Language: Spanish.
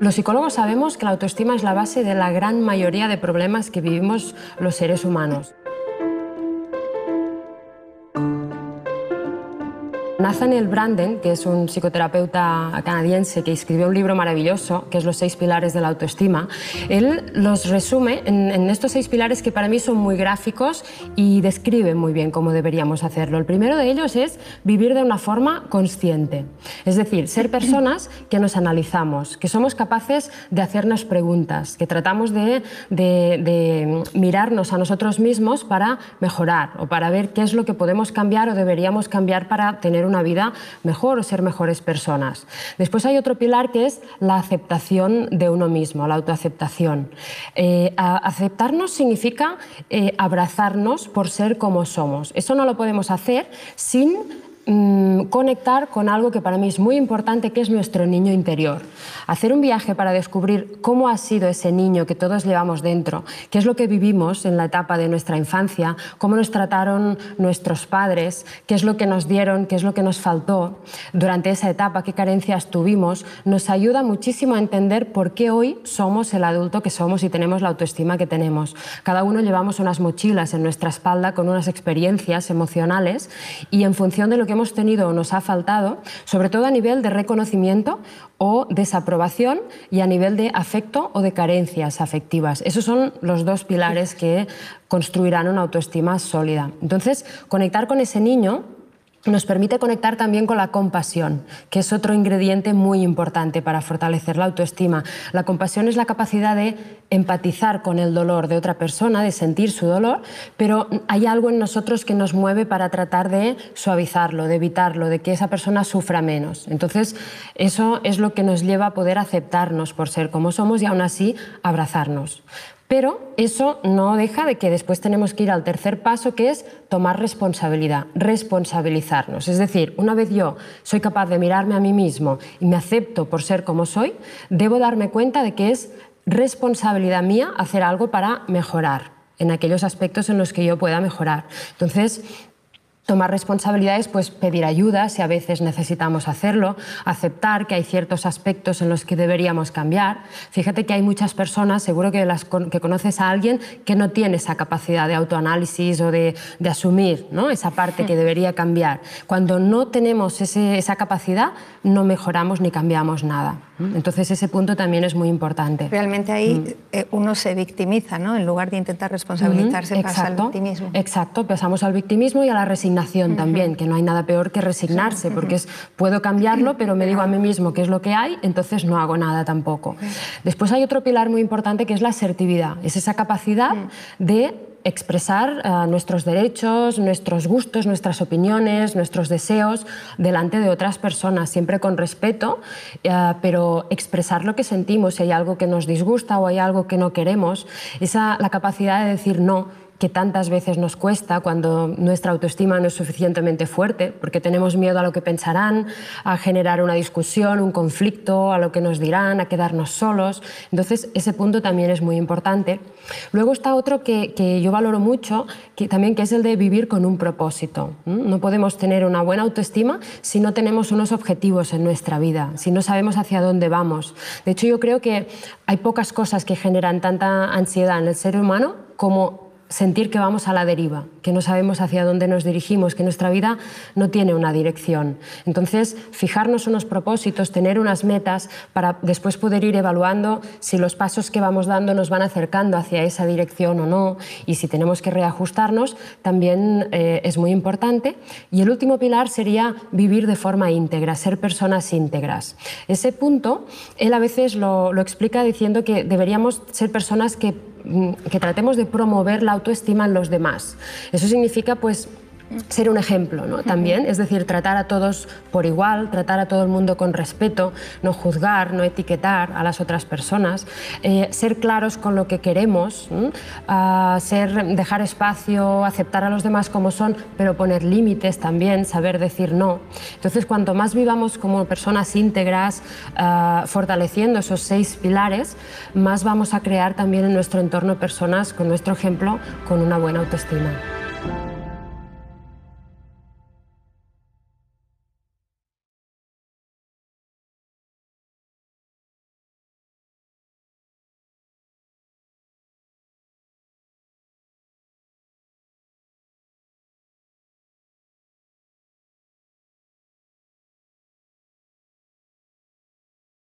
Los psicólogos sabemos que la autoestima es la base de la gran mayoría de problemas que vivimos los seres humanos. Nathaniel Branden, que es un psicoterapeuta canadiense que escribió un libro maravilloso, que es Los seis pilares de la autoestima, él los resume en, estos seis pilares que para mí son muy gráficos y describen muy bien cómo deberíamos hacerlo. El primero de ellos es vivir de una forma consciente, es decir, ser personas que nos analizamos, que somos capaces de hacernos preguntas, que tratamos de, de mirarnos a nosotros mismos para mejorar o para ver qué es lo que podemos cambiar o deberíamos cambiar para tener una vida mejor o ser mejores personas. Después hay otro pilar que es la aceptación de uno mismo, la autoaceptación. Eh, aceptarnos significa eh, abrazarnos por ser como somos. Eso no lo podemos hacer sin Mm, conectar con algo que para mí es muy importante, que es nuestro niño interior. Hacer un viaje para descubrir cómo ha sido ese niño que todos llevamos dentro, qué es lo que vivimos en la etapa de nuestra infancia, cómo nos trataron nuestros padres, qué es lo que nos dieron, qué es lo que nos faltó durante esa etapa, qué carencias tuvimos, nos ayuda muchísimo a entender por qué hoy somos el adulto que somos y tenemos la autoestima que tenemos. Cada uno llevamos unas mochilas en nuestra espalda con unas experiencias emocionales y en función de lo que hemos tenido o nos ha faltado, sobre todo a nivel de reconocimiento o desaprobación y a nivel de afecto o de carencias afectivas. Esos son los dos pilares que construirán una autoestima sólida. Entonces, conectar con ese niño nos permite conectar también con la compasión, que es otro ingrediente muy importante para fortalecer la autoestima. La compasión es la capacidad de empatizar con el dolor de otra persona, de sentir su dolor, pero hay algo en nosotros que nos mueve para tratar de suavizarlo, de evitarlo, de que esa persona sufra menos. Entonces, eso es lo que nos lleva a poder aceptarnos por ser como somos y aún así abrazarnos. Pero eso no deja de que después tenemos que ir al tercer paso, que es tomar responsabilidad, responsabilizarnos. Es decir, una vez yo soy capaz de mirarme a mí mismo y me acepto por ser como soy, debo darme cuenta de que es responsabilidad mía hacer algo para mejorar en aquellos aspectos en los que yo pueda mejorar. Entonces, Tomar responsabilidades, pues pedir ayuda si a veces necesitamos hacerlo, aceptar que hay ciertos aspectos en los que deberíamos cambiar. Fíjate que hay muchas personas, seguro que, las, que conoces a alguien que no tiene esa capacidad de autoanálisis o de, asumir ¿no? esa parte que debería cambiar. Cuando no tenemos esa capacidad, no mejoramos ni cambiamos nada. Entonces ese punto también es muy importante. Realmente ahí mm. eh, uno se victimiza, ¿no? En lugar de intentar responsabilizarse, pasa al victimismo. Exacto, pasamos al victimismo y a la resignación también, que no hay nada peor que resignarse, porque es, puedo cambiarlo, pero me digo a mí mismo qué es lo que hay, entonces no hago nada tampoco. Después hay otro pilar muy importante que es la asertividad, es esa capacidad de expresar eh, nuestros derechos, nuestros gustos, nuestras opiniones, nuestros deseos delante de otras personas, siempre con respeto, eh, pero expresar lo que sentimos, si hay algo que nos disgusta o hay algo que no queremos, esa la capacidad de decir no que tantas veces nos cuesta cuando nuestra autoestima no es suficientemente fuerte, porque tenemos miedo a lo que pensarán, a generar una discusión, un conflicto, a lo que nos dirán, a quedarnos solos. Entonces, ese punto también es muy importante. Luego está otro que, que yo valoro mucho, que también que es el de vivir con un propósito. No podemos tener una buena autoestima si no tenemos unos objetivos en nuestra vida, si no sabemos hacia dónde vamos. De hecho, yo creo que hay pocas cosas que generan tanta ansiedad en el ser humano como sentir que vamos a la deriva, que no sabemos hacia dónde nos dirigimos, que nuestra vida no tiene una dirección. Entonces, fijarnos unos propósitos, tener unas metas para después poder ir evaluando si los pasos que vamos dando nos van acercando hacia esa dirección o no y si tenemos que reajustarnos, también eh, es muy importante. Y el último pilar sería vivir de forma íntegra, ser personas íntegras. Ese punto, él a veces lo, explica diciendo que deberíamos ser personas que que tratemos de promover la autoestima en los demás. Eso significa, pues, ser un ejemplo ¿no? también, es decir, tratar a todos por igual, tratar a todo el mundo con respeto, no juzgar, no etiquetar a las otras personas, eh, ser claros con lo que queremos, ser, dejar espacio, aceptar a los demás como son, pero poner límites también, saber decir no. Entonces, cuanto más vivamos como personas íntegras, ah, fortaleciendo esos seis pilares, más vamos a crear también en nuestro entorno personas con nuestro ejemplo, con una buena autoestima.